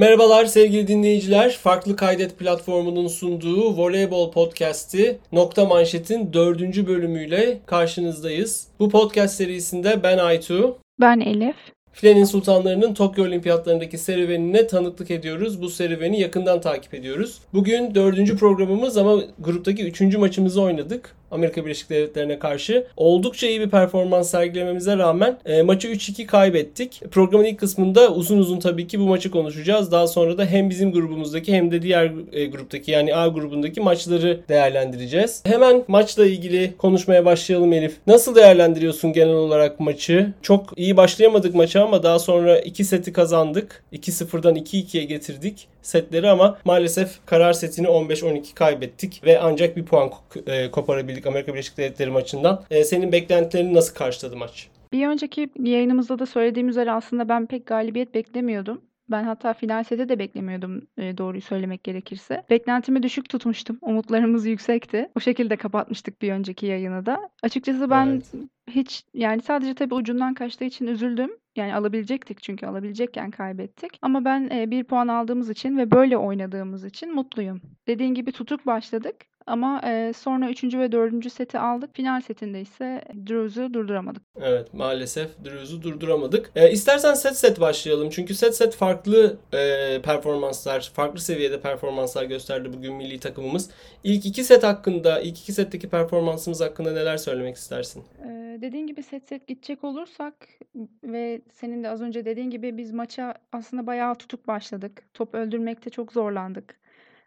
Merhabalar sevgili dinleyiciler. Farklı Kaydet platformunun sunduğu Voleybol Podcast'i Nokta Manşet'in dördüncü bölümüyle karşınızdayız. Bu podcast serisinde ben Aytu. Ben Elif. Filenin Sultanları'nın Tokyo Olimpiyatlarındaki serüvenine tanıklık ediyoruz. Bu serüveni yakından takip ediyoruz. Bugün dördüncü programımız ama gruptaki üçüncü maçımızı oynadık. Amerika Birleşik Devletleri'ne karşı. Oldukça iyi bir performans sergilememize rağmen e, maçı 3-2 kaybettik. Programın ilk kısmında uzun uzun tabii ki bu maçı konuşacağız. Daha sonra da hem bizim grubumuzdaki hem de diğer e, gruptaki yani A grubundaki maçları değerlendireceğiz. Hemen maçla ilgili konuşmaya başlayalım Elif. Nasıl değerlendiriyorsun genel olarak maçı? Çok iyi başlayamadık maça ama daha sonra 2 seti kazandık. 2-0'dan 2-2'ye getirdik setleri ama maalesef karar setini 15-12 kaybettik ve ancak bir puan e, koparabildik Amerika Birleşik Devletleri maçından. E, senin beklentilerini nasıl karşıladı maç? Bir önceki yayınımızda da söylediğim üzere aslında ben pek galibiyet beklemiyordum. Ben hatta final sete de beklemiyordum e, doğruyu söylemek gerekirse. Beklentimi düşük tutmuştum. Umutlarımız yüksekti. O şekilde kapatmıştık bir önceki yayını da. Açıkçası ben evet. hiç yani sadece tabii ucundan kaçtığı için üzüldüm. Yani alabilecektik çünkü alabilecekken kaybettik. Ama ben e, bir puan aldığımız için ve böyle oynadığımız için mutluyum. Dediğin gibi tutuk başladık. Ama e, sonra 3. ve 4. seti aldık. Final setinde ise Drews'u durduramadık. Evet maalesef Drews'u durduramadık. E, istersen set set başlayalım. Çünkü set set farklı e, performanslar, farklı seviyede performanslar gösterdi bugün milli takımımız. İlk iki set hakkında, ilk iki setteki performansımız hakkında neler söylemek istersin? E, dediğin gibi set set gidecek olursak ve senin de az önce dediğin gibi biz maça aslında bayağı tutuk başladık. Top öldürmekte çok zorlandık.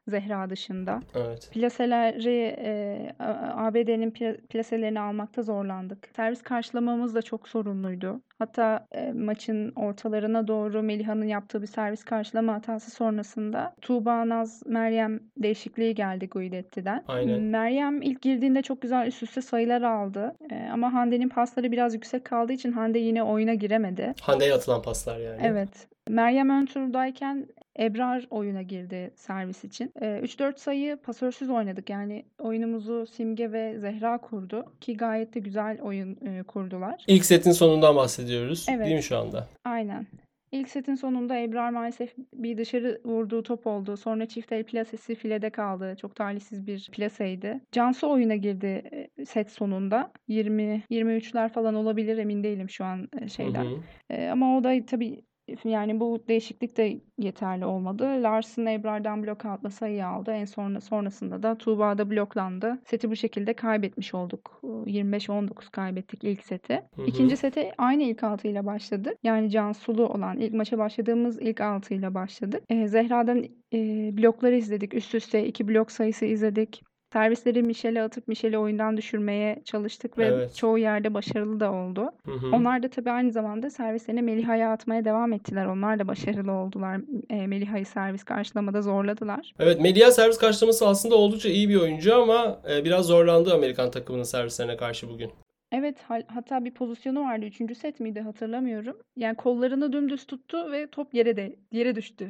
Zehra dışında. Evet. Plaseleri e, ABD'nin plaselerini almakta zorlandık. Servis karşılamamız da çok sorunluydu. Hatta e, maçın ortalarına doğru Meliha'nın yaptığı bir servis karşılama hatası sonrasında Tuğba Naz Meryem değişikliği geldi Guidetti'den. Aynen. Meryem ilk girdiğinde çok güzel üst üste sayılar aldı. E, ama Hande'nin pasları biraz yüksek kaldığı için Hande yine oyuna giremedi. Hande'ye atılan paslar yani. Evet. Meryem ön turdayken Ebrar oyuna girdi servis için. E, 3-4 sayı pasörsüz oynadık. Yani oyunumuzu Simge ve Zehra kurdu. Ki gayet de güzel oyun e, kurdular. İlk setin sonundan bahsediyoruz. Evet. Değil mi şu anda? Aynen. İlk setin sonunda Ebrar maalesef bir dışarı vurduğu top oldu. Sonra çift el plasesi filede kaldı. Çok talihsiz bir plaseydi. Cansu oyuna girdi set sonunda. 20 23'ler falan olabilir emin değilim şu an şeyden. Hı hı. Ama o da tabii yani bu değişiklik de yeterli olmadı. Larson Ebrar'dan blok atma sayı aldı. En sonra sonrasında da Tuğba'da bloklandı. Seti bu şekilde kaybetmiş olduk. 25-19 kaybettik ilk seti. Hı hı. İkinci sete aynı ilk altıyla başladık. Yani Cansulu olan ilk maça başladığımız ilk altıyla başladık. Ee, Zehra'dan e, blokları izledik. Üst üste iki blok sayısı izledik. Servisleri Michel'e atıp Michel'i oyundan düşürmeye çalıştık ve evet. çoğu yerde başarılı da oldu. Hı hı. Onlar da tabii aynı zamanda servislerini Meliha'ya atmaya devam ettiler. Onlar da başarılı oldular. E, Meliha'yı servis karşılamada zorladılar. Evet Melih'a servis karşılaması aslında oldukça iyi bir oyuncu ama e, biraz zorlandı Amerikan takımının servislerine karşı bugün. Evet hatta bir pozisyonu vardı. Üçüncü set miydi hatırlamıyorum. Yani kollarını dümdüz tuttu ve top yere de yere düştü.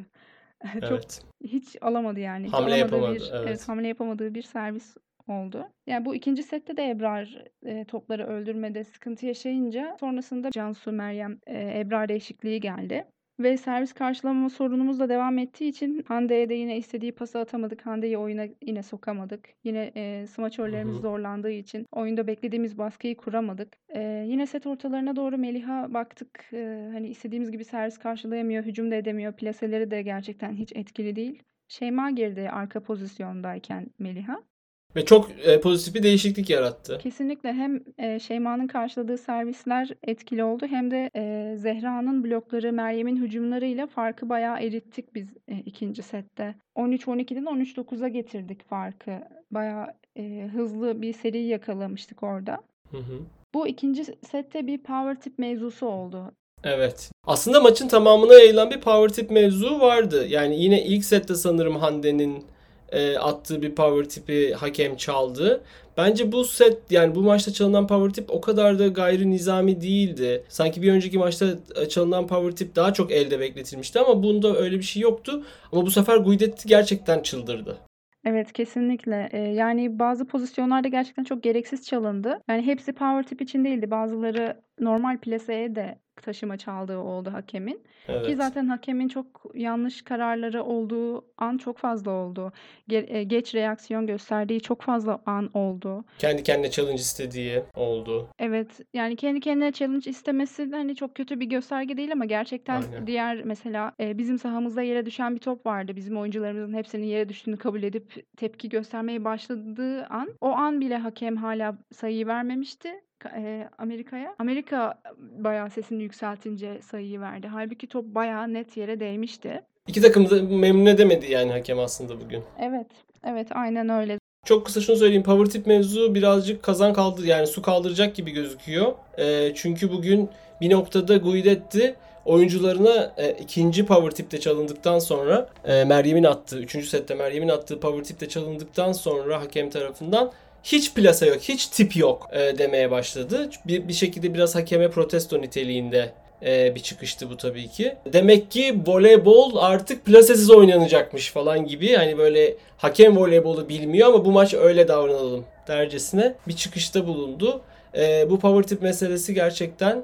Çok Evet. hiç alamadı yani. Hiç Hamle yapamadı. bir evet, hamle yapamadığı bir servis oldu. Yani bu ikinci sette de Ebrar e, topları öldürmede sıkıntı yaşayınca sonrasında Cansu, Meryem, e, Ebrar değişikliği geldi. Ve servis karşılama sorunumuz da devam ettiği için Hande'ye de yine istediği pası atamadık. Hande'yi oyuna yine sokamadık. Yine e, smaçörlerimiz zorlandığı için oyunda beklediğimiz baskıyı kuramadık. E, yine set ortalarına doğru Meliha baktık. E, hani istediğimiz gibi servis karşılayamıyor, hücum da edemiyor. Plaseleri de gerçekten hiç etkili değil. Şeyma girdi arka pozisyondayken Meliha. Ve çok e, pozitif bir değişiklik yarattı. Kesinlikle hem e, Şeyma'nın karşıladığı servisler etkili oldu hem de e, Zehra'nın blokları, Meryem'in hücumlarıyla farkı bayağı erittik biz e, ikinci sette. 13-12'den 13-9'a getirdik farkı. Bayağı e, hızlı bir seri yakalamıştık orada. Hı hı. Bu ikinci sette bir power tip mevzusu oldu. Evet. Aslında maçın tamamına yayılan bir power tip mevzu vardı. Yani yine ilk sette sanırım Hande'nin e, attığı bir power tipi hakem çaldı. Bence bu set yani bu maçta çalınan power tip o kadar da gayri nizami değildi. Sanki bir önceki maçta çalınan power tip daha çok elde bekletilmişti ama bunda öyle bir şey yoktu. Ama bu sefer Guidetti gerçekten çıldırdı. Evet kesinlikle. Ee, yani bazı pozisyonlarda gerçekten çok gereksiz çalındı. Yani hepsi power tip için değildi. Bazıları normal plaseye de taşıma çaldığı oldu hakemin. Ki Evet. zaten hakemin çok yanlış kararları olduğu an çok fazla oldu. Ge- e, geç reaksiyon gösterdiği çok fazla an oldu. Kendi kendine challenge istediği oldu. Evet, yani kendi kendine challenge istemesi hani çok kötü bir gösterge değil ama gerçekten Aynen. diğer mesela e, bizim sahamızda yere düşen bir top vardı. Bizim oyuncularımızın hepsinin yere düştüğünü kabul edip tepki göstermeye başladığı an o an bile hakem hala sayıyı vermemişti e, Amerika'ya. Amerika bayağı sesini yükseltince sayıyı verdi. Halbuki top bayağı net yere değmişti. İki takım da memnun edemedi yani hakem aslında bugün. Evet, evet aynen öyle. Çok kısa şunu söyleyeyim. Power tip mevzu birazcık kazan kaldı yani su kaldıracak gibi gözüküyor. Ee, çünkü bugün bir noktada Guidetti oyuncularına e, ikinci power tipte çalındıktan sonra e, Meryem'in attığı, üçüncü sette Meryem'in attığı power tipte çalındıktan sonra hakem tarafından hiç plasa yok, hiç tip yok e, demeye başladı. Bir, bir şekilde biraz hakeme protesto niteliğinde e, bir çıkıştı bu tabii ki. Demek ki voleybol artık plasesiz oynanacakmış falan gibi. Hani böyle hakem voleybolu bilmiyor ama bu maç öyle davranalım dercesine bir çıkışta bulundu. E, bu power tip meselesi gerçekten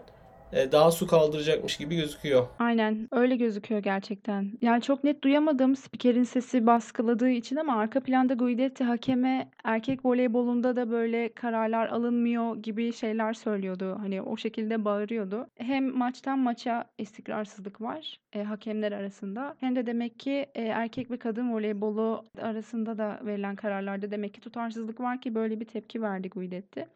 daha su kaldıracakmış gibi gözüküyor. Aynen öyle gözüküyor gerçekten. Yani çok net duyamadım spikerin sesi baskıladığı için ama arka planda Guidetti hakeme erkek voleybolunda da böyle kararlar alınmıyor gibi şeyler söylüyordu. Hani o şekilde bağırıyordu. Hem maçtan maça istikrarsızlık var e, hakemler arasında hem de demek ki e, erkek ve kadın voleybolu arasında da verilen kararlarda demek ki tutarsızlık var ki böyle bir tepki verdi Guidetti.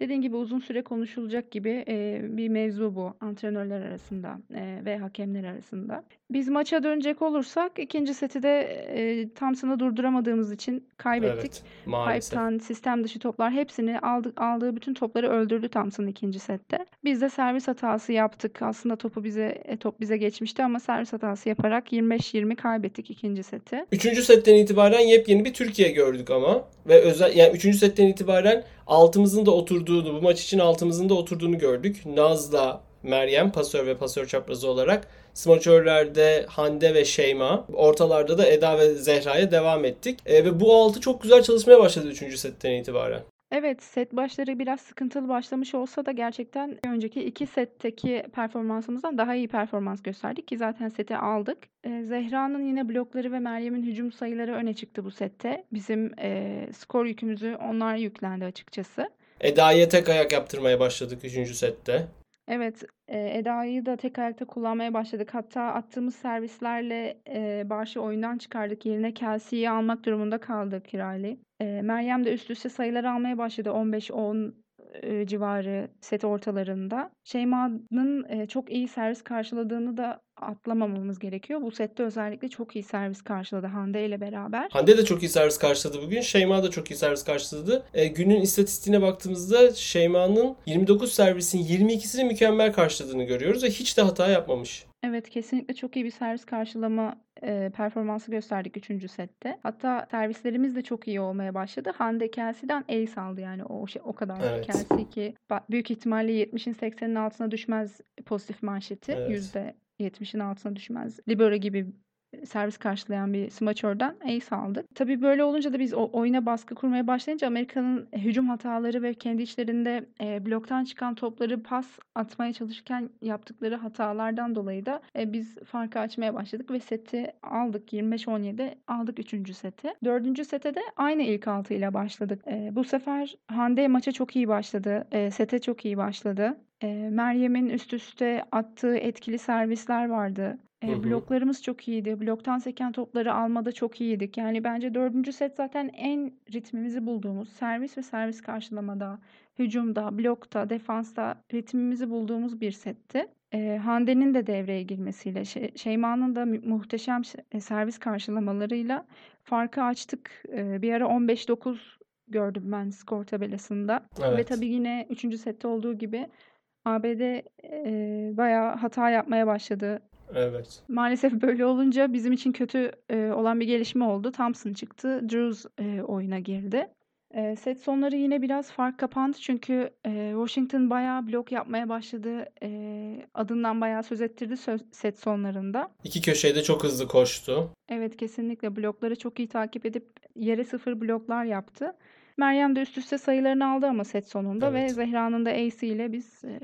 Dediğim gibi uzun süre konuşulacak gibi e, bir mevzu bu antrenörler arasında e, ve hakemler arasında. Biz maça dönecek olursak ikinci seti de e, Thompson'ı durduramadığımız için kaybettik. Evet. Pipe'tan sistem dışı toplar hepsini aldı, aldığı bütün topları öldürdü Thompson ikinci sette. Biz de servis hatası yaptık. Aslında topu bize e, top bize geçmişti ama servis hatası yaparak 25-20 kaybettik ikinci seti. Üçüncü setten itibaren yepyeni bir Türkiye gördük ama ve özel yani üçüncü setten itibaren altımızın da oturduğunu bu maç için altımızın da oturduğunu gördük. Naz'la Meryem pasör ve pasör çaprazı olarak smaçörlerde Hande ve Şeyma ortalarda da Eda ve Zehra'ya devam ettik. E, ve bu altı çok güzel çalışmaya başladı üçüncü setten itibaren. Evet, set başları biraz sıkıntılı başlamış olsa da gerçekten önceki iki setteki performansımızdan daha iyi performans gösterdik ki zaten seti aldık. Ee, Zehra'nın yine blokları ve Meryem'in hücum sayıları öne çıktı bu sette. Bizim e, skor yükümüzü onlar yüklendi açıkçası. Eda'ya tek ayak yaptırmaya başladık üçüncü sette. Evet, e, Eda'yı da tek ayakta kullanmaya başladık. Hatta attığımız servislerle e, Barş'ı oyundan çıkardık. Yerine Kelsey'yi almak durumunda kaldı Kirali. E, Meryem de üst üste sayılar almaya başladı. 15-10 e, civarı set ortalarında. Şeyma'nın e, çok iyi servis karşıladığını da atlamamamız gerekiyor. Bu sette özellikle çok iyi servis karşıladı Hande ile beraber. Hande de çok iyi servis karşıladı bugün. Şeyma da çok iyi servis karşıladı. E, günün istatistiğine baktığımızda Şeyma'nın 29 servisin 22'sini mükemmel karşıladığını görüyoruz ve hiç de hata yapmamış. Evet kesinlikle çok iyi bir servis karşılama e, performansı gösterdik 3. sette. Hatta servislerimiz de çok iyi olmaya başladı. Hande Kelsey'den ace aldı yani o şey, o kadar Evet. Kelsey ki büyük ihtimalle 70'in 80'in altına düşmez pozitif manşeti. Evet. %70'in altına düşmez. Libero gibi servis karşılayan bir smaçörden ace aldık. Tabii böyle olunca da biz o oyuna baskı kurmaya başlayınca Amerika'nın hücum hataları ve kendi içlerinde e, bloktan çıkan topları pas atmaya çalışırken yaptıkları hatalardan dolayı da e, biz farkı açmaya başladık ve seti aldık. 25-17 aldık 3. seti. 4. sete de aynı ilk altı ile başladık. E, bu sefer Hande maça çok iyi başladı. E, sete çok iyi başladı. E, Meryem'in üst üste attığı etkili servisler vardı. E, Hı hı. bloklarımız çok iyiydi. Bloktan seken topları almada çok iyiydik. Yani bence dördüncü set zaten en ritmimizi bulduğumuz servis ve servis karşılamada, hücumda, blokta, defansta ritmimizi bulduğumuz bir setti. E, Hande'nin de devreye girmesiyle, Şey- Şeyma'nın da mü- muhteşem e, servis karşılamalarıyla farkı açtık. E, bir ara 15-9 gördüm ben skor tabelasında. Ve Evet. tabii yine 3. sette olduğu gibi ABD e, bayağı hata yapmaya başladı. Evet. Maalesef böyle olunca bizim için kötü e, olan bir gelişme oldu. Thompson çıktı, Drews e, oyuna girdi. E, set sonları yine biraz fark kapandı çünkü e, Washington bayağı blok yapmaya başladı. E, adından bayağı söz ettirdi söz, set sonlarında. İki köşeye de çok hızlı koştu. Evet kesinlikle blokları çok iyi takip edip yere sıfır bloklar yaptı. Meryem de üst üste sayılarını aldı ama set sonunda ve Evet. Zehra'nın da ace ile biz e,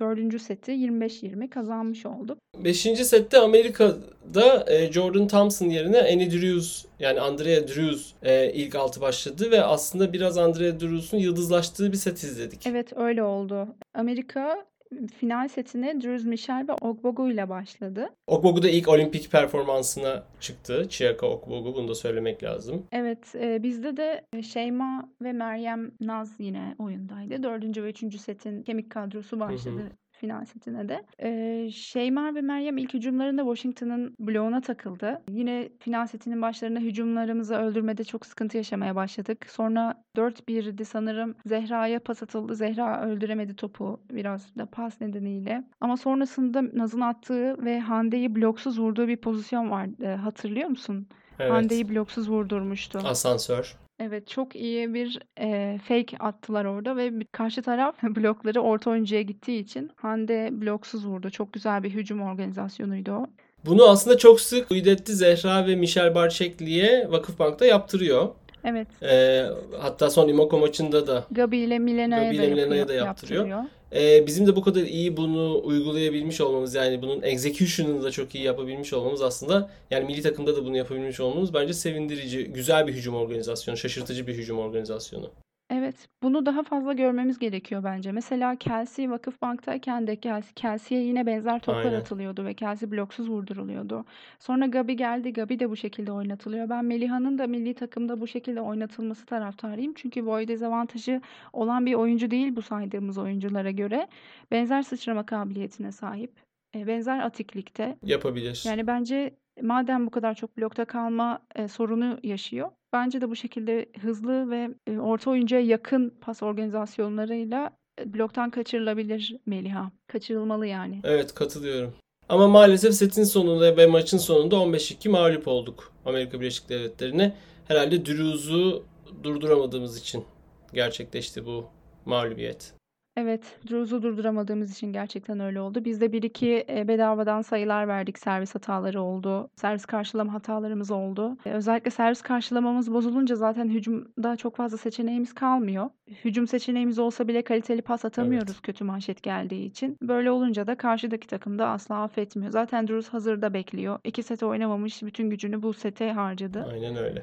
dördüncü seti 25-20 kazanmış olduk. Beşinci sette Amerika'da e, Jordan Thompson yerine Annie Drews yani Andrea Drews e, ilk altı başladı ve aslında biraz Andrea Drews'un yıldızlaştığı bir set izledik. Evet öyle oldu. Amerika final setine Drews Michel ve Ogbogu ile başladı. Ogbogu da ilk olimpik performansına çıktı. Chiaka Ogbogu bunu da söylemek lazım. Evet e, bizde de Şeyma ve Meryem Naz yine oyundaydı. Dördüncü ve üçüncü setin kemik kadrosu başladı. final setine de. Ee, Şeyma ve Meryem ilk hücumlarında Washington'ın bloğuna takıldı. Yine final setinin başlarında hücumlarımızı öldürmede çok sıkıntı yaşamaya başladık. Sonra 4-1'di sanırım. Zehra'ya pas atıldı. Zehra öldüremedi topu biraz da pas nedeniyle. Ama sonrasında Naz'ın attığı ve Hande'yi bloksuz vurduğu bir pozisyon vardı. Hatırlıyor musun? Evet. Hande'yi bloksuz vurdurmuştu. Asansör. Evet çok iyi bir e, fake attılar orada ve karşı taraf blokları orta oyuncuya gittiği için Hande bloksuz vurdu. Çok güzel bir hücum organizasyonuydu o. Bunu aslında çok sık Uydetli Zehra ve Michel Barçekli'ye Vakıfbank'ta yaptırıyor. Evet. E, hatta son Imoko maçında da Gabi ile Milena'ya Gabi da, ile Milena'ya da yaptırıyor. yaptırıyor. Ee, bizim de bu kadar iyi bunu uygulayabilmiş olmamız yani bunun execution'ını da çok iyi yapabilmiş olmamız aslında yani milli takımda da bunu yapabilmiş olmamız bence sevindirici, güzel bir hücum organizasyonu, şaşırtıcı bir hücum organizasyonu. Evet, bunu daha fazla görmemiz gerekiyor bence. Mesela Kelsey Vakıfbank'tayken de Kelsey, Kelsey'e yine benzer toplar Aynen. atılıyordu ve Kelsey bloksuz vurduruluyordu. Sonra Gabi geldi, Gabi de bu şekilde oynatılıyor. Ben Meliha'nın da milli takımda bu şekilde oynatılması taraftarıyım. Çünkü boy dezavantajı olan bir oyuncu değil bu saydığımız oyunculara göre. Benzer sıçrama kabiliyetine sahip, benzer atiklikte. Yapabilir. Yani bence madem bu kadar çok blokta kalma e, sorunu yaşıyor, bence de bu şekilde hızlı ve e, orta oyuncuya yakın pas organizasyonlarıyla e, bloktan kaçırılabilir Meliha. Kaçırılmalı yani. Evet katılıyorum. Ama maalesef setin sonunda ve maçın sonunda 15-2 mağlup olduk Amerika Birleşik Devletleri'ne. Herhalde Drews'u durduramadığımız için gerçekleşti bu mağlubiyet. Evet, Drews'u durduramadığımız için gerçekten öyle oldu. Biz de bir iki e, bedavadan sayılar verdik. Servis hataları oldu. Servis karşılama hatalarımız oldu. E, özellikle servis karşılamamız bozulunca zaten hücumda çok fazla seçeneğimiz kalmıyor. Hücum seçeneğimiz olsa bile kaliteli pas atamıyoruz kötü manşet geldiği için. Böyle olunca da karşıdaki takım da asla affetmiyor. Zaten Drews hazırda bekliyor. İki sete oynamamış, bütün gücünü bu sete harcadı. Aynen öyle.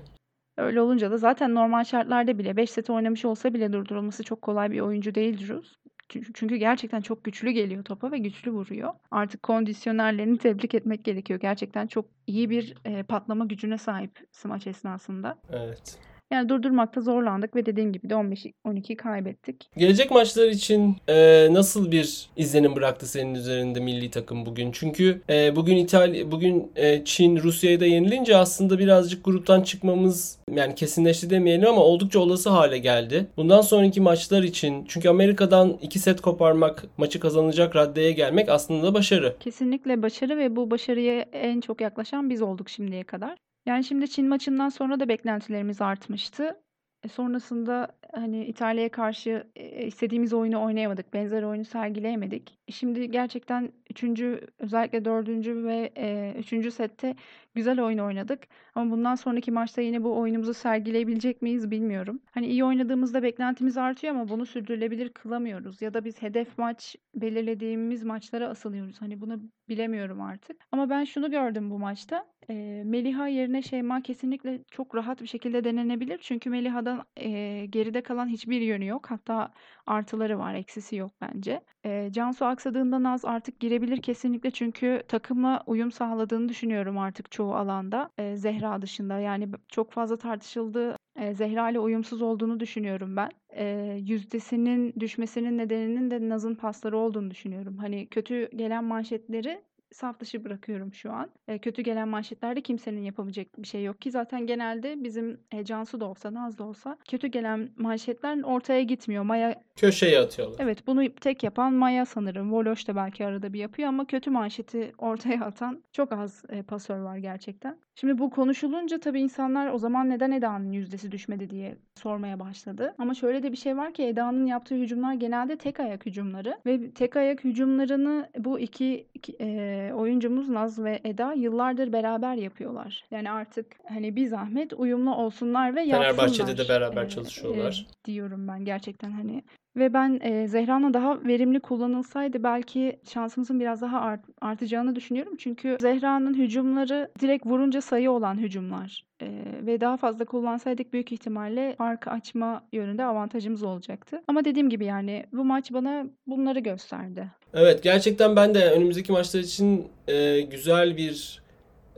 Öyle olunca da zaten normal şartlarda bile 5 sete oynamış olsa bile durdurulması çok kolay bir oyuncu değil Drews. Çü- Çünkü gerçekten çok güçlü geliyor topa ve güçlü vuruyor. Artık kondisyonerlerini tebrik etmek gerekiyor. Gerçekten çok iyi bir e, patlama gücüne sahip smaç esnasında. Evet. Yani durdurmakta zorlandık ve dediğim gibi de 15-12 kaybettik. Gelecek maçlar için e, nasıl bir izlenim bıraktı senin üzerinde milli takım bugün? Çünkü e, bugün İtalya, bugün e, Çin Rusya'yı da yenilince aslında birazcık gruptan çıkmamız yani kesinleşti demeyelim ama oldukça olası hale geldi. Bundan sonraki maçlar için çünkü Amerika'dan iki set koparmak, maçı kazanacak raddeye gelmek aslında başarı. Kesinlikle başarı ve bu başarıya en çok yaklaşan biz olduk şimdiye kadar. Yani şimdi Çin maçından sonra da beklentilerimiz artmıştı. E, sonrasında hani İtalya'ya karşı istediğimiz oyunu oynayamadık. Benzer oyunu sergileyemedik. Şimdi gerçekten 3. özellikle 4. ve e, 3. sette güzel oyun oynadık. Ama bundan sonraki maçta yine bu oyunumuzu sergileyebilecek miyiz bilmiyorum. Hani iyi oynadığımızda beklentimiz artıyor ama bunu sürdürülebilir kılamıyoruz. Ya da biz hedef maç belirlediğimiz maçlara asılıyoruz. Hani bunu bilemiyorum artık. Ama ben şunu gördüm bu maçta. E, Meliha yerine Şeyma kesinlikle çok rahat bir şekilde denenebilir. Çünkü Meliha'dan e, geride kalan hiçbir yönü yok. Hatta artıları var, eksisi yok bence. E, Cansu aksadığında Naz artık girebilir kesinlikle çünkü takımla uyum sağladığını düşünüyorum artık çoğu alanda. E, Zehra dışında yani çok fazla tartışıldı. E, Zehra ile uyumsuz olduğunu düşünüyorum ben. E, yüzdesinin düşmesinin nedeninin de Naz'ın pasları olduğunu düşünüyorum. Hani kötü gelen manşetleri saf dışı bırakıyorum şu an. E, kötü gelen manşetlerde kimsenin yapabilecek bir şey yok ki zaten genelde bizim e, Cansu da olsa Naz da olsa kötü gelen manşetler ortaya gitmiyor. Maya Köşeye atıyorlar. evet bunu tek yapan Maya sanırım. Voloş da belki arada bir yapıyor ama kötü manşeti ortaya atan çok az e, pasör var gerçekten. Şimdi bu konuşulunca tabii insanlar o zaman neden Eda'nın yüzdesi düşmedi diye sormaya başladı. Ama şöyle de bir şey var ki Eda'nın yaptığı hücumlar genelde tek ayak hücumları ve tek ayak hücumlarını bu iki, iki, e, e, oyuncumuz Naz ve Eda yıllardır beraber yapıyorlar. Yani artık hani bir zahmet uyumlu olsunlar ve yapsınlar. Fenerbahçe'de de beraber e, çalışıyorlar. e, diyorum ben gerçekten hani ve ben e, Zehra'nın daha verimli kullanılsaydı belki şansımızın biraz daha art, artacağını düşünüyorum. Çünkü Zehra'nın hücumları direkt vurunca sayı olan hücumlar. E, ve daha fazla kullansaydık büyük ihtimalle farkı açma yönünde avantajımız olacaktı. Ama dediğim gibi yani bu maç bana bunları gösterdi. Evet gerçekten ben de önümüzdeki maçlar için e, güzel bir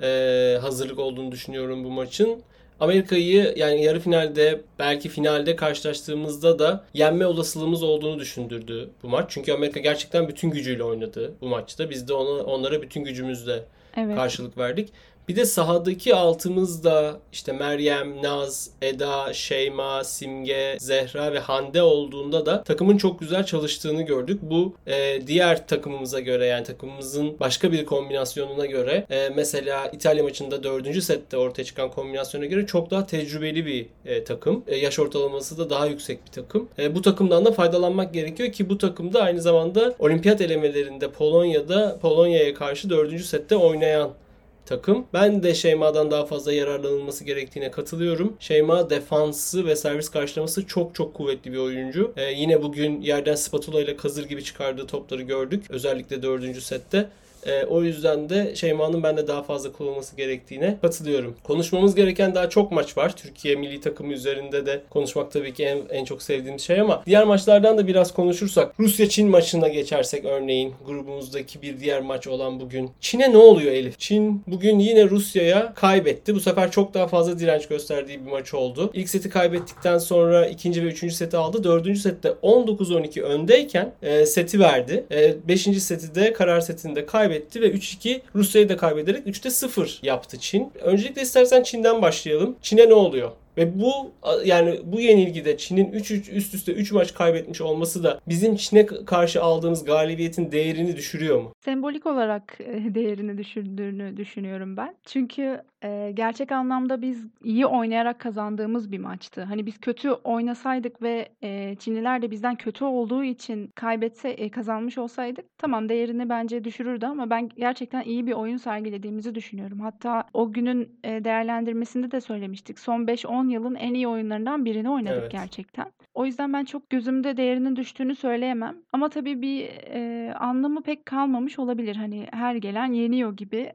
e, hazırlık olduğunu düşünüyorum bu maçın. Amerika'yı yani yarı finalde belki finalde karşılaştığımızda da yenme olasılığımız olduğunu düşündürdü bu maç. Çünkü Amerika gerçekten bütün gücüyle oynadı bu maçta. Biz de ona, onlara bütün gücümüzle Evet. karşılık verdik. Bir de sahadaki altımızda işte Meryem, Naz, Eda, Şeyma, Simge, Zehra ve Hande olduğunda da takımın çok güzel çalıştığını gördük. Bu e, diğer takımımıza göre yani takımımızın başka bir kombinasyonuna göre e, mesela İtalya maçında dördüncü sette ortaya çıkan kombinasyona göre çok daha tecrübeli bir e, takım. E, yaş ortalaması da daha yüksek bir takım. E, bu takımdan da faydalanmak gerekiyor ki bu takımda aynı zamanda olimpiyat elemelerinde Polonya'da Polonya'ya karşı dördüncü sette oynayan takım. Ben de Şeyma'dan daha fazla yararlanılması gerektiğine katılıyorum. Şeyma defansı ve servis karşılaması çok çok kuvvetli bir oyuncu. Ee, yine bugün yerden spatula ile kazır gibi çıkardığı topları gördük. Özellikle dördüncü sette. Ee, o yüzden de Şeyma'nın ben de daha fazla kullanılması gerektiğine katılıyorum. Konuşmamız gereken daha çok maç var. Türkiye milli takımı üzerinde de konuşmak tabii ki en, en çok sevdiğim şey ama diğer maçlardan da biraz konuşursak Rusya-Çin maçına geçersek örneğin grubumuzdaki bir diğer maç olan bugün. Çin'e ne oluyor Elif? Çin bugün yine Rusya'ya kaybetti. Bu sefer çok daha fazla direnç gösterdiği bir maç oldu. İlk seti kaybettikten sonra ikinci ve üçüncü seti aldı. Dördüncü sette 19-12 öndeyken e, seti verdi. E, beşinci seti de karar setinde kaybetti ve 3-2 Rusya'yı da kaybederek 3'te 0 yaptı Çin. Öncelikle istersen Çin'den başlayalım. Çin'e ne oluyor? Ve bu yani bu yenilgide Çin'in 3 üst üste 3 maç kaybetmiş olması da bizim Çin'e karşı aldığımız galibiyetin değerini düşürüyor mu? Sembolik olarak e, değerini düşürdüğünü düşünüyorum ben. Çünkü e, gerçek anlamda biz iyi oynayarak kazandığımız bir maçtı. Hani biz kötü oynasaydık ve e, Çinliler de bizden kötü olduğu için kaybetse e, kazanmış olsaydık tamam değerini bence düşürürdü ama ben gerçekten iyi bir oyun sergilediğimizi düşünüyorum. Hatta o günün e, değerlendirmesinde de söylemiştik. Son 5-10 yılın en iyi oyunlarından birini oynadık Evet. gerçekten. O yüzden ben çok gözümde değerinin düştüğünü söyleyemem. Ama tabii bir e, anlamı pek kalmamış olabilir. Hani her gelen yeniyor gibi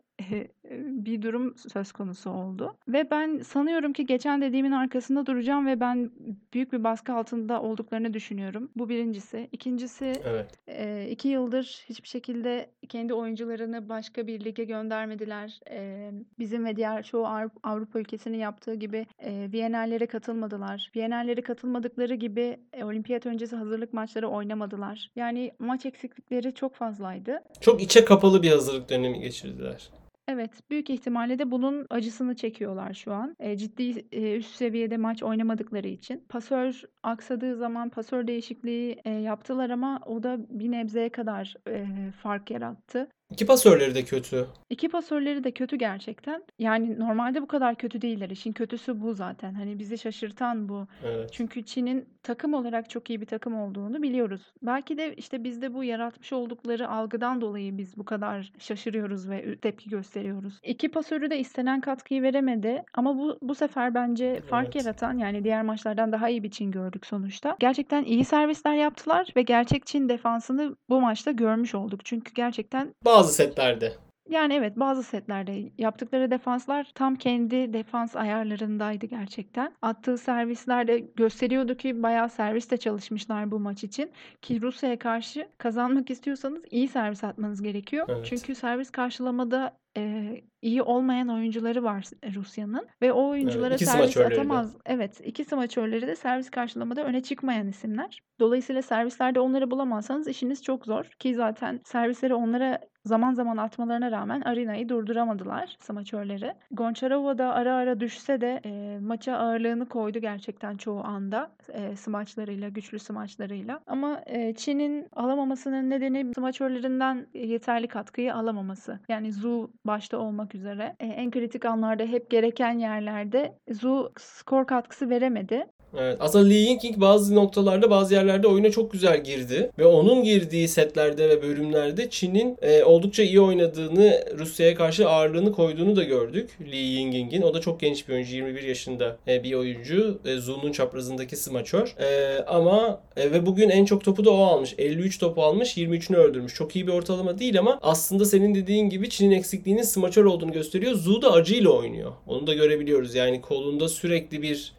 bir durum söz konusu oldu. Ve ben sanıyorum ki geçen dediğimin arkasında duracağım ve ben büyük bir baskı altında olduklarını düşünüyorum. Bu birincisi. İkincisi Evet. e, iki yıldır hiçbir şekilde kendi oyuncularını başka bir lige göndermediler. E, bizim ve diğer çoğu Avrupa, ülkesinin yaptığı gibi e, Viyenerlere katılmadılar. Viyenerlere katılmadıkları gibi e, olimpiyat öncesi hazırlık maçları oynamadılar. Yani maç eksiklikleri çok fazlaydı. Çok içe kapalı bir hazırlık dönemi geçirdiler. Evet, büyük ihtimalle de bunun acısını çekiyorlar şu an. E, ciddi e, üst seviyede maç oynamadıkları için. Pasör aksadığı zaman pasör değişikliği e, yaptılar ama o da bir nebzeye kadar e, fark yarattı. İki pasörleri de kötü. İki pasörleri de kötü gerçekten. Yani normalde bu kadar kötü değiller. İşin kötüsü bu zaten. Hani bizi şaşırtan bu. Evet. Çünkü Çin'in takım olarak çok iyi bir takım olduğunu biliyoruz. Belki de işte bizde bu yaratmış oldukları algıdan dolayı biz bu kadar şaşırıyoruz ve tepki gösteriyoruz. İki pasörü de istenen katkıyı veremedi ama bu bu sefer bence fark Evet. yaratan yani diğer maçlardan daha iyi bir Çin gördük sonuçta. Gerçekten iyi servisler yaptılar ve gerçek Çin defansını bu maçta görmüş olduk. Çünkü gerçekten Bazı setlerde. yani evet bazı setlerde yaptıkları defanslar tam kendi defans ayarlarındaydı gerçekten. Attığı servisler de gösteriyordu ki bayağı servis de çalışmışlar bu maç için. Ki Rusya'ya karşı kazanmak istiyorsanız iyi servis atmanız gerekiyor. Evet. Çünkü servis karşılamada e, iyi olmayan oyuncuları var Rusya'nın ve o oyunculara iki servis de. atamaz. Evet, iki smaçörleri de servis karşılamada öne çıkmayan isimler. Dolayısıyla servislerde onları bulamazsanız işiniz çok zor ki zaten servisleri onlara zaman zaman atmalarına rağmen Arina'yı durduramadılar smaçörleri. Goncharova da ara ara düşse de e, maça ağırlığını koydu gerçekten çoğu anda e, smaçlarıyla, güçlü smaçlarıyla. Ama e, Çin'in alamamasının nedeni smaçörlerinden yeterli katkıyı alamaması. Yani Zhu başta olmak üzere e, en kritik anlarda hep gereken yerlerde Zhu skor katkısı veremedi. Evet. Aslında Lee Ying bazı noktalarda bazı yerlerde oyuna çok güzel girdi. Ve onun girdiği setlerde ve bölümlerde Çin'in e, oldukça iyi oynadığını, Rusya'ya karşı ağırlığını koyduğunu da gördük. Lee Yingying'in. O da çok genç bir oyuncu. 21 yaşında e, bir oyuncu. E, Zu'nun çaprazındaki smaçör. E, ama e, ve bugün en çok topu da o almış. 53 topu almış. 23'ünü öldürmüş. Çok iyi bir ortalama değil ama aslında senin dediğin gibi Çin'in eksikliğinin smaçör olduğunu gösteriyor. Zu da acıyla oynuyor. Onu da görebiliyoruz. Yani kolunda sürekli bir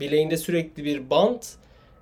bileğinde sürekli bir bant.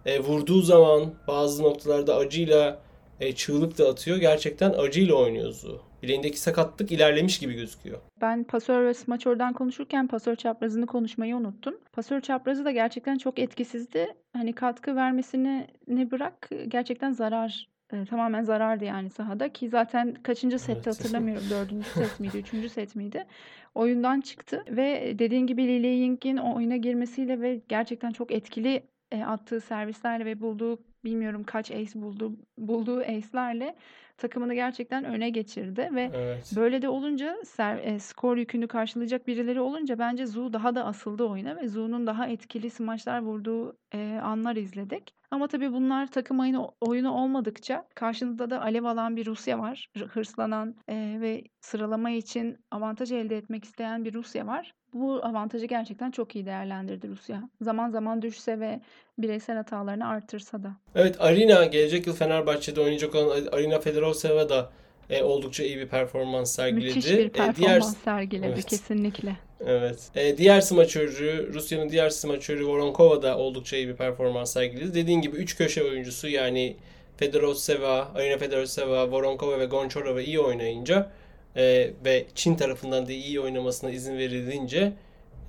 E, vurduğu zaman bazı noktalarda acıyla e, çığlık da atıyor. Gerçekten acıyla oynuyor Zu. Bileğindeki sakatlık ilerlemiş gibi gözüküyor. Ben pasör ve smaçörden konuşurken pasör çaprazını konuşmayı unuttum. Pasör çaprazı da gerçekten çok etkisizdi. Hani katkı vermesini ne bırak gerçekten zarar e, tamamen zarardı yani sahada ki zaten kaçıncı sette Evet. hatırlamıyorum. Dördüncü set miydi, üçüncü set miydi? Oyundan çıktı ve dediğin gibi Li Ying'in o oyuna girmesiyle ve gerçekten çok etkili e, attığı servislerle ve bulduğu bilmiyorum kaç ace bulduğu bulduğu ace'lerle takımını gerçekten öne geçirdi ve Evet. Böyle de olunca ser, e, skor yükünü karşılayacak birileri olunca bence Zu daha da asıldı oyuna ve Zu'nun daha etkili smaçlar vurduğu e, anlar izledik. Ama tabii bunlar takım oyunu, oyunu olmadıkça karşında da alev alan bir Rusya var. Hı- Hırslanan e, ve sıralama için avantaj elde etmek isteyen bir Rusya var. Bu avantajı gerçekten çok iyi değerlendirdi Rusya. Zaman zaman düşse ve bireysel hatalarını artırsa da. Evet Arina gelecek yıl Fenerbahçe'de oynayacak olan Arina Fedorosova da e, oldukça iyi bir performans sergiledi. Müthiş bir E, performans diğer sergiledi Evet. kesinlikle. Evet. E, diğer smaçörü, Rusya'nın diğer smaçörü Voronkova da oldukça iyi bir performans sergiledi. Dediğin gibi 3 köşe oyuncusu yani Fedorosova, Arina Fedorosova, Voronkova ve Gonchorova iyi oynayınca e, ve Çin tarafından da iyi oynamasına izin verilince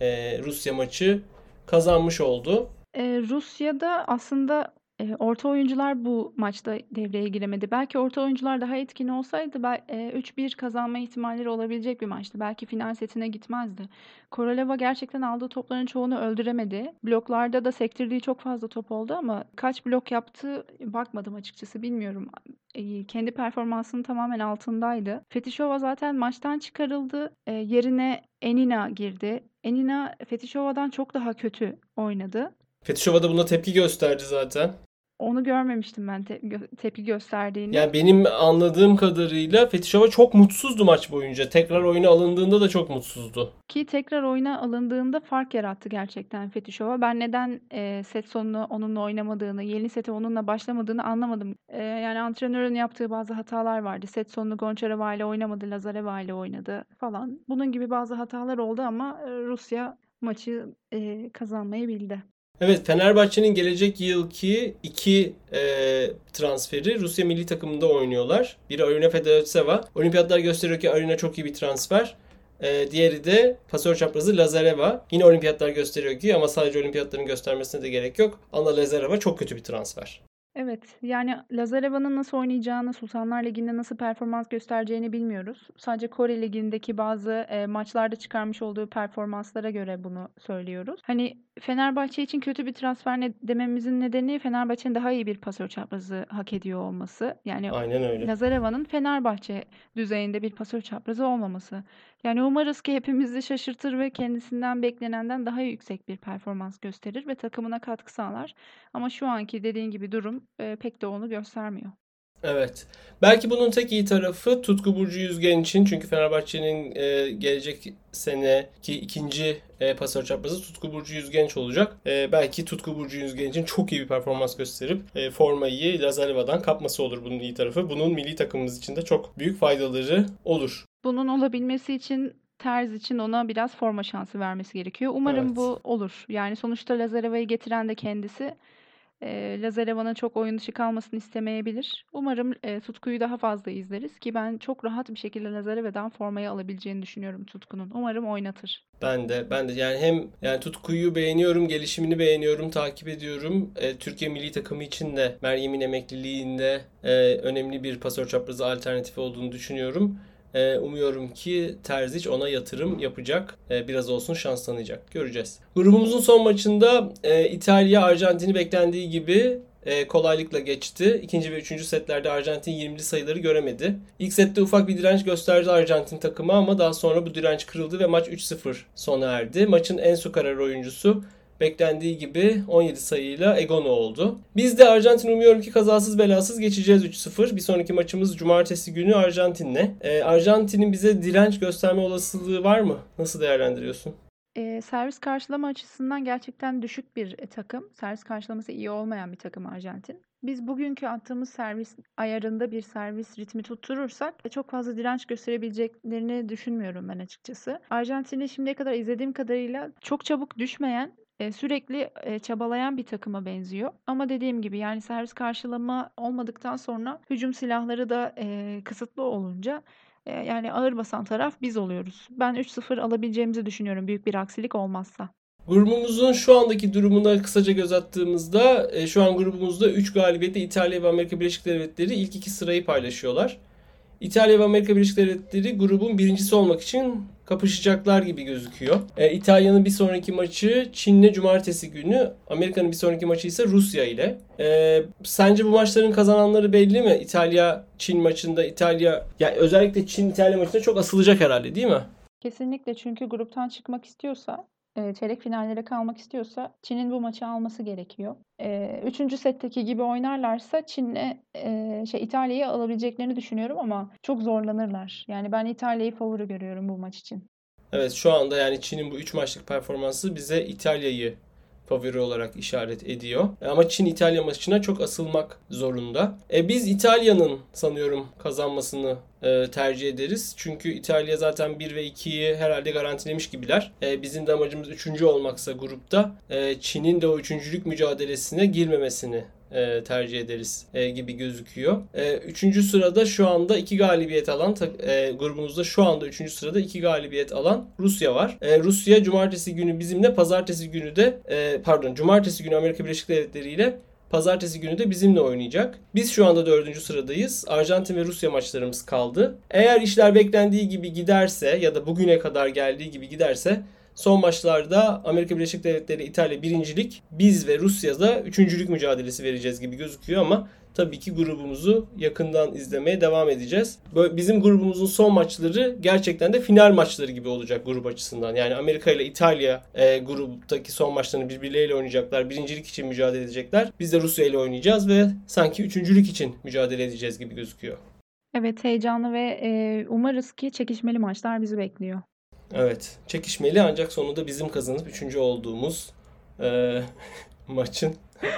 e, Rusya maçı kazanmış oldu. Ee, Rusya'da aslında e, orta oyuncular bu maçta devreye giremedi. Belki orta oyuncular daha etkin olsaydı bel- e, 3-1 kazanma ihtimalleri olabilecek bir maçtı. Belki final setine gitmezdi. Koroleva gerçekten aldığı topların çoğunu öldüremedi. Bloklarda da sektirdiği çok fazla top oldu ama kaç blok yaptı bakmadım açıkçası bilmiyorum. E, Kendi performansının tamamen altındaydı. Fetişova zaten maçtan çıkarıldı. E, Yerine Enina girdi. Enina Fetişova'dan çok daha kötü oynadı. Fetişova da buna tepki gösterdi zaten. Onu görmemiştim ben te- gö- tepki gösterdiğini. Yani benim anladığım kadarıyla Fetişova çok mutsuzdu maç boyunca. Tekrar oyuna alındığında da çok mutsuzdu. Ki tekrar oyuna alındığında fark yarattı gerçekten Fetişova. Ben neden e, set sonunu onunla oynamadığını, yeni sete onunla başlamadığını anlamadım. E, yani antrenörün yaptığı bazı hatalar vardı. Set sonunu Gonçarova ile oynamadı, Lazareva ile oynadı falan. Bunun gibi bazı hatalar oldu ama e, Rusya maçı e, kazanmayı bildi. Evet Fenerbahçe'nin gelecek yılki iki e, transferi Rusya milli takımında oynuyorlar. Biri Arina Fedorosova. Olimpiyatlar gösteriyor ki Arina çok iyi bir transfer. E, diğeri de pasör çaprazı Lazareva. Yine olimpiyatlar gösteriyor ki ama sadece olimpiyatların göstermesine de gerek yok. Anna Lazareva çok kötü bir transfer. Evet, yani Lazareva'nın nasıl oynayacağını, Sultanlar Ligi'nde nasıl performans göstereceğini bilmiyoruz. Sadece Kore Ligi'ndeki bazı e, maçlarda çıkarmış olduğu performanslara göre bunu söylüyoruz. Hani Fenerbahçe için kötü bir transfer ne, dememizin nedeni Fenerbahçe'nin daha iyi bir pasör çaprazı hak ediyor olması. Yani Aynen öyle. Lazareva'nın Fenerbahçe düzeyinde bir pasör çaprazı olmaması. Yani umarız ki hepimizi şaşırtır ve kendisinden beklenenden daha yüksek bir performans gösterir ve takımına katkı sağlar. Ama şu anki dediğin gibi durum e, pek de onu göstermiyor. Evet. Belki bunun tek iyi tarafı Tutku Burcu Yüzgen için. Çünkü Fenerbahçe'nin e, gelecek seneki ikinci e, pasör çaprazı Tutku Burcu Yüzgenç olacak. E, belki Tutku Burcu Yüzgenç'in çok iyi bir performans gösterip e, formayı Lazareva'dan kapması olur bunun iyi tarafı. Bunun milli takımımız için de çok büyük faydaları olur. Bunun olabilmesi için Terz için ona biraz forma şansı vermesi gerekiyor. Umarım Evet. bu olur. Yani sonuçta Lazareva'yı getiren de kendisi. E, Lazareva'nın çok oyun dışı kalmasını istemeyebilir. Umarım e, Tutku'yu daha fazla izleriz ki ben çok rahat bir şekilde Lazareva'dan formayı alabileceğini düşünüyorum Tutku'nun. Umarım oynatır. Ben de ben de yani hem yani Tutku'yu beğeniyorum, gelişimini beğeniyorum, takip ediyorum. E, Türkiye milli takımı için de Meryem'in emekliliğinde e, önemli bir pasör çaprazı alternatifi olduğunu düşünüyorum. E, umuyorum ki Terzic ona yatırım yapacak. E, biraz olsun şans tanıyacak. Göreceğiz. Grubumuzun son maçında e, İtalya Arjantin'i beklendiği gibi kolaylıkla geçti. İkinci ve üçüncü setlerde Arjantin 20'li sayıları göremedi. İlk sette ufak bir direnç gösterdi Arjantin takımı ama daha sonra bu direnç kırıldı ve maç 3-0 sona erdi. Maçın en su karar oyuncusu beklendiği gibi 17 sayıyla Egono oldu. Biz de Arjantin umuyorum ki kazasız belasız geçeceğiz 3-0. Bir sonraki maçımız cumartesi günü Arjantin'le. Ee, Arjantin'in bize direnç gösterme olasılığı var mı? Nasıl değerlendiriyorsun? E, servis karşılama açısından gerçekten düşük bir e, takım. Servis karşılaması iyi olmayan bir takım Arjantin. Biz bugünkü attığımız servis ayarında bir servis ritmi tutturursak e, çok fazla direnç gösterebileceklerini düşünmüyorum ben açıkçası. Arjantin'i şimdiye kadar izlediğim kadarıyla çok çabuk düşmeyen sürekli çabalayan bir takıma benziyor. Ama dediğim gibi yani servis karşılama olmadıktan sonra hücum silahları da kısıtlı olunca yani ağır basan taraf biz oluyoruz. Ben 3-0 alabileceğimizi düşünüyorum büyük bir aksilik olmazsa. Grubumuzun şu andaki durumuna kısaca göz attığımızda şu an grubumuzda 3 galibiyetle İtalya ve Amerika Birleşik Devletleri ilk iki sırayı paylaşıyorlar. İtalya ve Amerika Birleşik Devletleri grubun birincisi olmak için kapışacaklar gibi gözüküyor. E, İtalya'nın bir sonraki maçı Çin'le cumartesi günü, Amerika'nın bir sonraki maçı ise Rusya ile. E, sence bu maçların kazananları belli mi? İtalya Çin maçında İtalya yani özellikle Çin İtalya maçında çok asılacak herhalde değil mi? Kesinlikle çünkü gruptan çıkmak istiyorsa çeyrek finallere kalmak istiyorsa Çin'in bu maçı alması gerekiyor. Üçüncü setteki gibi oynarlarsa Çin'le e, şey İtalya'yı alabileceklerini düşünüyorum ama çok zorlanırlar. Yani ben İtalya'yı favori görüyorum bu maç için. Evet şu anda yani Çin'in bu 3 maçlık performansı bize İtalya'yı favori olarak işaret ediyor. Ama Çin İtalya maçına çok asılmak zorunda. E biz İtalya'nın sanıyorum kazanmasını e, tercih ederiz. Çünkü İtalya zaten 1 ve 2'yi herhalde garantilemiş gibiler. E, bizim de amacımız 3. olmaksa grupta e, Çin'in de o üçüncülük mücadelesine girmemesini e, tercih ederiz e, gibi gözüküyor. E, üçüncü sırada şu anda iki galibiyet alan e, grubumuzda şu anda üçüncü sırada iki galibiyet alan Rusya var. E, Rusya cumartesi günü bizimle pazartesi günü de e, pardon cumartesi günü Amerika Birleşik Devletleri ile Pazartesi günü de bizimle oynayacak. Biz şu anda dördüncü sıradayız. Arjantin ve Rusya maçlarımız kaldı. Eğer işler beklendiği gibi giderse ya da bugüne kadar geldiği gibi giderse Son maçlarda Amerika Birleşik Devletleri, İtalya birincilik, biz ve Rusya'da üçüncülük mücadelesi vereceğiz gibi gözüküyor ama tabii ki grubumuzu yakından izlemeye devam edeceğiz. Böyle bizim grubumuzun son maçları gerçekten de final maçları gibi olacak grup açısından. Yani Amerika ile İtalya e, gruptaki son maçlarını birbirleriyle oynayacaklar. Birincilik için mücadele edecekler. Biz de Rusya ile oynayacağız ve sanki üçüncülük için mücadele edeceğiz gibi gözüküyor. Evet heyecanlı ve e, umarız ki çekişmeli maçlar bizi bekliyor. Evet. Çekişmeli ancak sonunda bizim kazanıp üçüncü olduğumuz e, maçın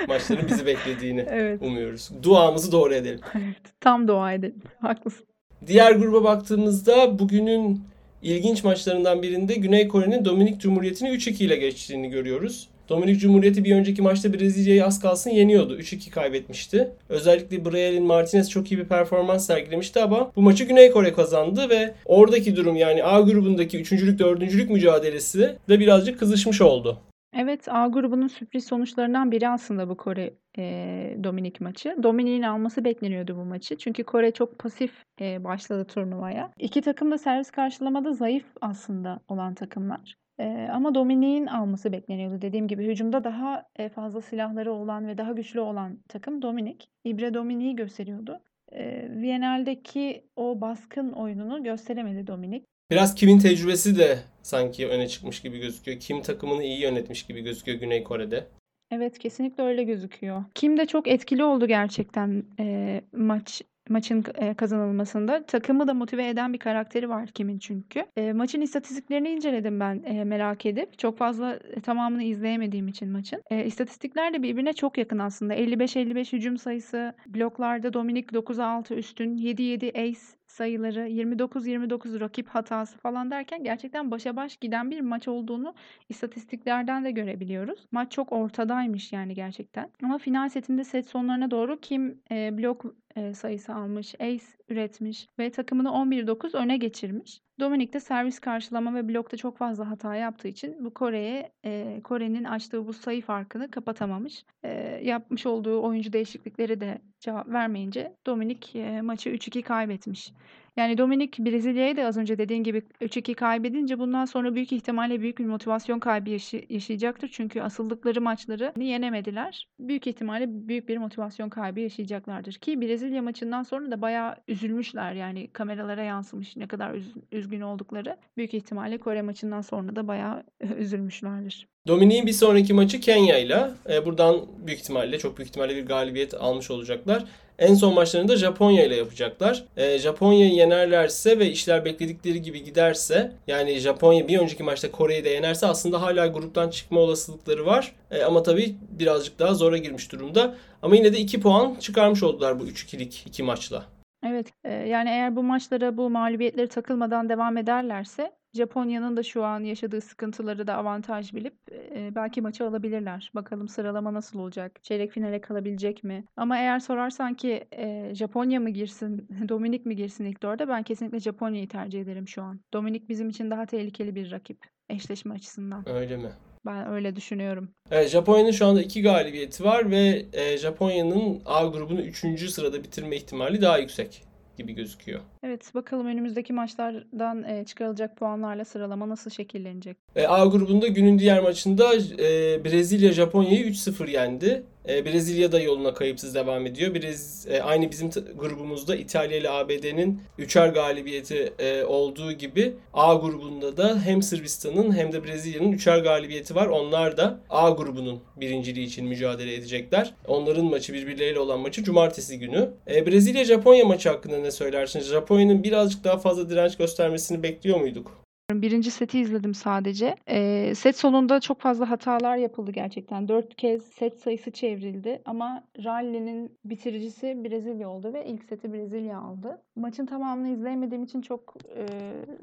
maçların bizi beklediğini evet. umuyoruz. Duamızı doğru edelim. Evet. Tam dua edelim. Haklısın. Diğer gruba baktığımızda bugünün ilginç maçlarından birinde Güney Kore'nin Dominik Cumhuriyeti'ni 3-2 ile geçtiğini görüyoruz. Dominik Cumhuriyeti bir önceki maçta Brezilya'yı az kalsın yeniyordu. 3-2 kaybetmişti. Özellikle Briel'in Martinez çok iyi bir performans sergilemişti ama bu maçı Güney Kore kazandı ve oradaki durum yani A grubundaki 3. 4. mücadelesi de birazcık kızışmış oldu. Evet A grubunun sürpriz sonuçlarından biri aslında bu Kore e, maçı. Dominik'in alması bekleniyordu bu maçı. Çünkü Kore çok pasif e, başladı turnuvaya. İki takım da servis karşılamada zayıf aslında olan takımlar. Eee, ama Dominik'in alması bekleniyordu. Dediğim gibi hücumda daha, eee, fazla silahları olan ve daha güçlü olan takım Dominik. İbre Dominik'i gösteriyordu. Eee, Viyana'daki o baskın oyununu gösteremedi Dominik. Biraz Kim'in tecrübesi de sanki öne çıkmış gibi gözüküyor. Kim takımını iyi yönetmiş gibi gözüküyor Güney Kore'de. Evet, kesinlikle öyle gözüküyor. Kim de çok etkili oldu gerçekten, eee, maç maçın e, kazanılmasında. Takımı da motive eden bir karakteri var Kim'in çünkü. E, maçın istatistiklerini inceledim ben e, merak edip. Çok fazla tamamını izleyemediğim için maçın. E, istatistikler de birbirine çok yakın aslında. 55-55 hücum sayısı, bloklarda Dominik 9'a 6 üstün, 7-7 ace sayıları, 29-29 rakip hatası falan derken gerçekten başa baş giden bir maç olduğunu istatistiklerden de görebiliyoruz. Maç çok ortadaymış yani gerçekten. Ama final setinde set sonlarına doğru kim e, blok e, sayısı almış, ace üretmiş ve takımını 11-9 öne geçirmiş. Dominik de servis karşılama ve blokta çok fazla hata yaptığı için bu Kore'ye e, Kore'nin açtığı bu sayı farkını kapatamamış. E, yapmış olduğu oyuncu değişiklikleri de cevap vermeyince Dominik maçı 3-2 kaybetmiş. Yani Dominik Brezilya'ya da az önce dediğin gibi 3-2 kaybedince bundan sonra büyük ihtimalle büyük bir motivasyon kaybı yaşayacaktır. Çünkü asıldıkları maçları yenemediler. Büyük ihtimalle büyük bir motivasyon kaybı yaşayacaklardır. Ki Brezilya maçından sonra da bayağı üzülmüşler. Yani kameralara yansımış ne kadar üz- üzgün oldukları. Büyük ihtimalle Kore maçından sonra da bayağı üzülmüşlerdir. Dominik'in bir sonraki maçı Kenya ile. Buradan büyük ihtimalle çok büyük ihtimalle bir galibiyet almış olacaklar. En son maçlarını da Japonya ile yapacaklar. E, Japonya'yı yenerlerse ve işler bekledikleri gibi giderse yani Japonya bir önceki maçta Kore'yi de yenerse aslında hala gruptan çıkma olasılıkları var. E, ama tabii birazcık daha zora girmiş durumda. Ama yine de 2 puan çıkarmış oldular bu 3-2'lik iki maçla. Evet, e, yani eğer bu maçlara bu mağlubiyetleri takılmadan devam ederlerse Japonya'nın da şu an yaşadığı sıkıntıları da avantaj bilip e, belki maçı alabilirler. Bakalım sıralama nasıl olacak? Çeyrek finale kalabilecek mi? Ama eğer sorarsan ki e, Japonya mı girsin, Dominik mi girsin ilk dörde ben kesinlikle Japonya'yı tercih ederim şu an. Dominik bizim için daha tehlikeli bir rakip eşleşme açısından. Öyle mi? Ben öyle düşünüyorum. Evet, Japonya'nın şu anda iki galibiyeti var ve e, Japonya'nın A grubunu 3. sırada bitirme ihtimali daha yüksek gibi gözüküyor. Evet bakalım önümüzdeki maçlardan e, çıkarılacak puanlarla sıralama nasıl şekillenecek? E, A grubunda günün diğer maçında e, Brezilya Japonya'yı 3-0 yendi. E, Brezilya da yoluna kayıpsız devam ediyor. Brez, e, aynı bizim grubumuzda İtalya ile ABD'nin üçer galibiyeti e, olduğu gibi A grubunda da hem Sırbistan'ın hem de Brezilya'nın üçer galibiyeti var. Onlar da A grubunun birinciliği için mücadele edecekler. Onların maçı birbirleriyle olan maçı cumartesi günü. E, Brezilya Japonya maçı hakkında ne söylersiniz? Japonya'nın birazcık daha fazla direnç göstermesini bekliyor muyduk? Birinci seti izledim sadece. Eee, set sonunda çok fazla hatalar yapıldı gerçekten. Dört kez set sayısı çevrildi ama rally'nin bitiricisi Brezilya oldu ve ilk seti Brezilya aldı. Maçın tamamını izleyemediğim için çok eee,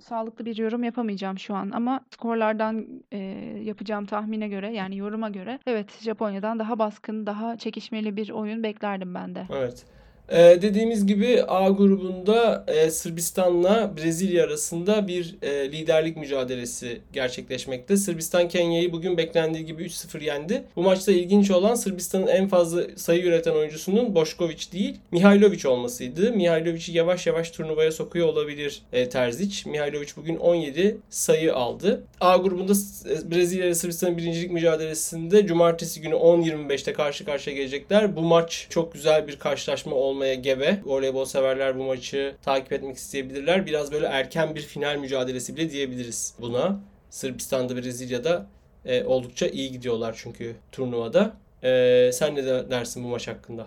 sağlıklı bir yorum yapamayacağım şu an ama skorlardan eee, yapacağım tahmine göre yani yoruma göre evet Japonya'dan daha baskın, daha çekişmeli bir oyun beklerdim ben de. Evet. Ee, dediğimiz gibi A grubunda e, Sırbistan'la Brezilya arasında bir e, liderlik mücadelesi gerçekleşmekte. Sırbistan Kenya'yı bugün beklendiği gibi 3-0 yendi. Bu maçta ilginç olan Sırbistan'ın en fazla sayı üreten oyuncusunun Boşkoviç değil, Mihailovic olmasıydı. Mihailovic'i yavaş yavaş turnuvaya sokuyor olabilir e, Terzic. Mihailovic bugün 17 sayı aldı. A grubunda e, Brezilya ile Sırbistan'ın birincilik mücadelesinde cumartesi günü 10.25'te karşı karşıya gelecekler. Bu maç çok güzel bir karşılaşma olmaya gebe. Voleybol severler bu maçı takip etmek isteyebilirler. Biraz böyle erken bir final mücadelesi bile diyebiliriz buna. Sırbistan'da Brezilya'da e, oldukça iyi gidiyorlar çünkü turnuvada. E, sen ne dersin bu maç hakkında?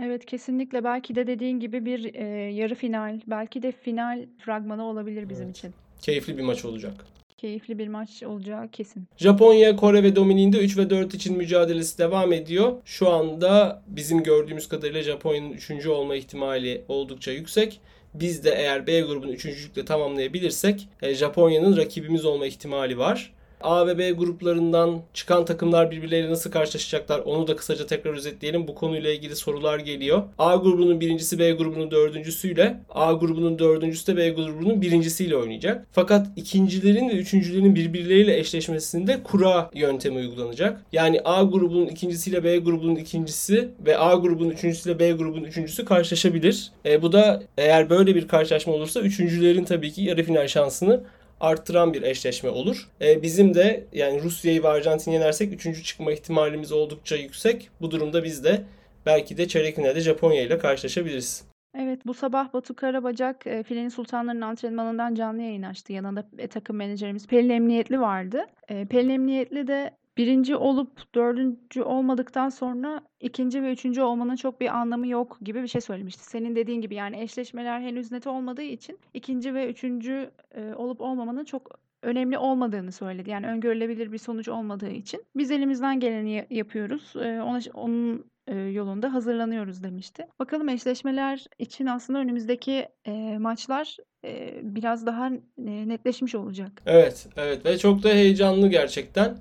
Evet kesinlikle belki de dediğin gibi bir e, yarı final, belki de final fragmanı olabilir bizim Evet. için. Keyifli bir maç olacak. Keyifli bir maç olacağı kesin. Japonya, Kore ve Dominik'in de 3 ve 4 için mücadelesi devam ediyor. Şu anda bizim gördüğümüz kadarıyla Japonya'nın 3. olma ihtimali oldukça yüksek. Biz de eğer B grubunu 3.lükle tamamlayabilirsek e, Japonya'nın rakibimiz olma ihtimali var. A ve B gruplarından çıkan takımlar birbirleriyle nasıl karşılaşacaklar onu da kısaca tekrar özetleyelim. Bu konuyla ilgili sorular geliyor. A grubunun birincisi B grubunun dördüncüsüyle A grubunun dördüncüsü de B grubunun birincisiyle oynayacak. Fakat ikincilerin ve üçüncülerin birbirleriyle eşleşmesinde kura yöntemi uygulanacak. Yani A grubunun ikincisiyle B grubunun ikincisi ve A grubunun üçüncüsüyle B grubunun üçüncüsü karşılaşabilir. E, bu da eğer böyle bir karşılaşma olursa üçüncülerin tabii ki yarı final şansını arttıran bir eşleşme olur. E, bizim de yani Rusya'yı ve Arjantin'i yenersek 3. çıkma ihtimalimiz oldukça yüksek. Bu durumda biz de belki de çeyrek finalde Japonya ile karşılaşabiliriz. Evet bu sabah Batu Karabacak e, Filenin Sultanları'nın antrenmanından canlı yayın açtı. Yanında e, takım menajerimiz Pelin Emniyetli vardı. E, Pelin Emniyetli de birinci olup dördüncü olmadıktan sonra ikinci ve üçüncü olmanın çok bir anlamı yok gibi bir şey söylemişti. Senin dediğin gibi yani eşleşmeler henüz net olmadığı için ikinci ve üçüncü e, olup olmamanın çok önemli olmadığını söyledi. Yani öngörülebilir bir sonuç olmadığı için biz elimizden geleni ya- yapıyoruz. E, ona, onun e, yolunda hazırlanıyoruz demişti. Bakalım eşleşmeler için aslında önümüzdeki e, maçlar e, biraz daha e, netleşmiş olacak. Evet, evet ve çok da heyecanlı gerçekten.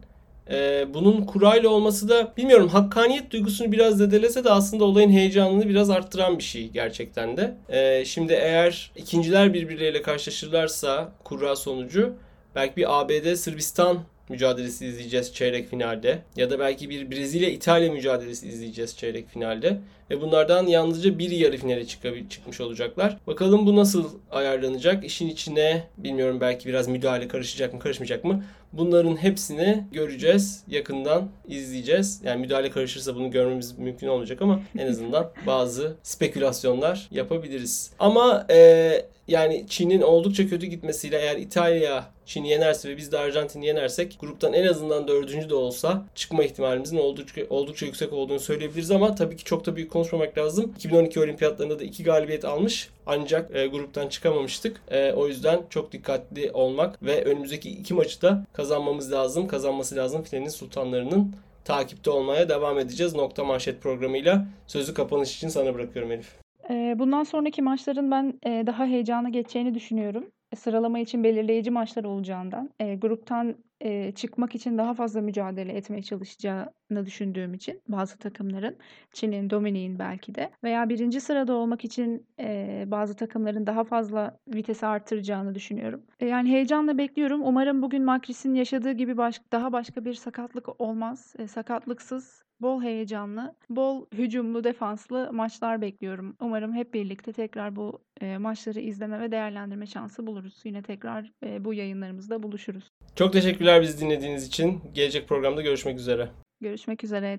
Ee, bunun kurayla olması da bilmiyorum hakkaniyet duygusunu biraz zedelese de aslında olayın heyecanını biraz arttıran bir şey gerçekten de. Ee, şimdi eğer ikinciler birbirleriyle karşılaşırlarsa kura sonucu belki bir ABD Sırbistan mücadelesi izleyeceğiz çeyrek finalde. Ya da belki bir Brezilya-İtalya mücadelesi izleyeceğiz çeyrek finalde. Ve bunlardan yalnızca bir yarı finale çıkmış olacaklar. Bakalım bu nasıl ayarlanacak? İşin içine bilmiyorum belki biraz müdahale karışacak mı karışmayacak mı? Bunların hepsini göreceğiz. Yakından izleyeceğiz. Yani müdahale karışırsa bunu görmemiz mümkün olmayacak ama en azından bazı spekülasyonlar yapabiliriz. Ama e, yani Çin'in oldukça kötü gitmesiyle eğer İtalya Çin'i yenerse ve biz de Arjantin'i yenersek gruptan en azından dördüncü de olsa çıkma ihtimalimizin oldukça, oldukça yüksek olduğunu söyleyebiliriz ama tabii ki çok da büyük konuşmamak lazım. 2012 olimpiyatlarında da iki galibiyet almış ancak e, gruptan çıkamamıştık. E, o yüzden çok dikkatli olmak ve önümüzdeki iki maçı da kazanmamız lazım. Kazanması lazım filenin sultanlarının takipte olmaya devam edeceğiz. Nokta manşet programıyla sözü kapanış için sana bırakıyorum Elif. Bundan sonraki maçların ben daha heyecanlı geçeceğini düşünüyorum. Sıralama için belirleyici maçlar olacağından, gruptan çıkmak için daha fazla mücadele etmeye çalışacağını düşündüğüm için bazı takımların, Çin'in, Dominik'in belki de veya birinci sırada olmak için bazı takımların daha fazla vitesi arttıracağını düşünüyorum. Yani heyecanla bekliyorum. Umarım bugün Makris'in yaşadığı gibi baş, daha başka bir sakatlık olmaz. Sakatlıksız bol heyecanlı, bol hücumlu, defanslı maçlar bekliyorum. Umarım hep birlikte tekrar bu e, maçları izleme ve değerlendirme şansı buluruz. Yine tekrar e, bu yayınlarımızda buluşuruz. Çok teşekkürler bizi dinlediğiniz için. Gelecek programda görüşmek üzere. Görüşmek üzere.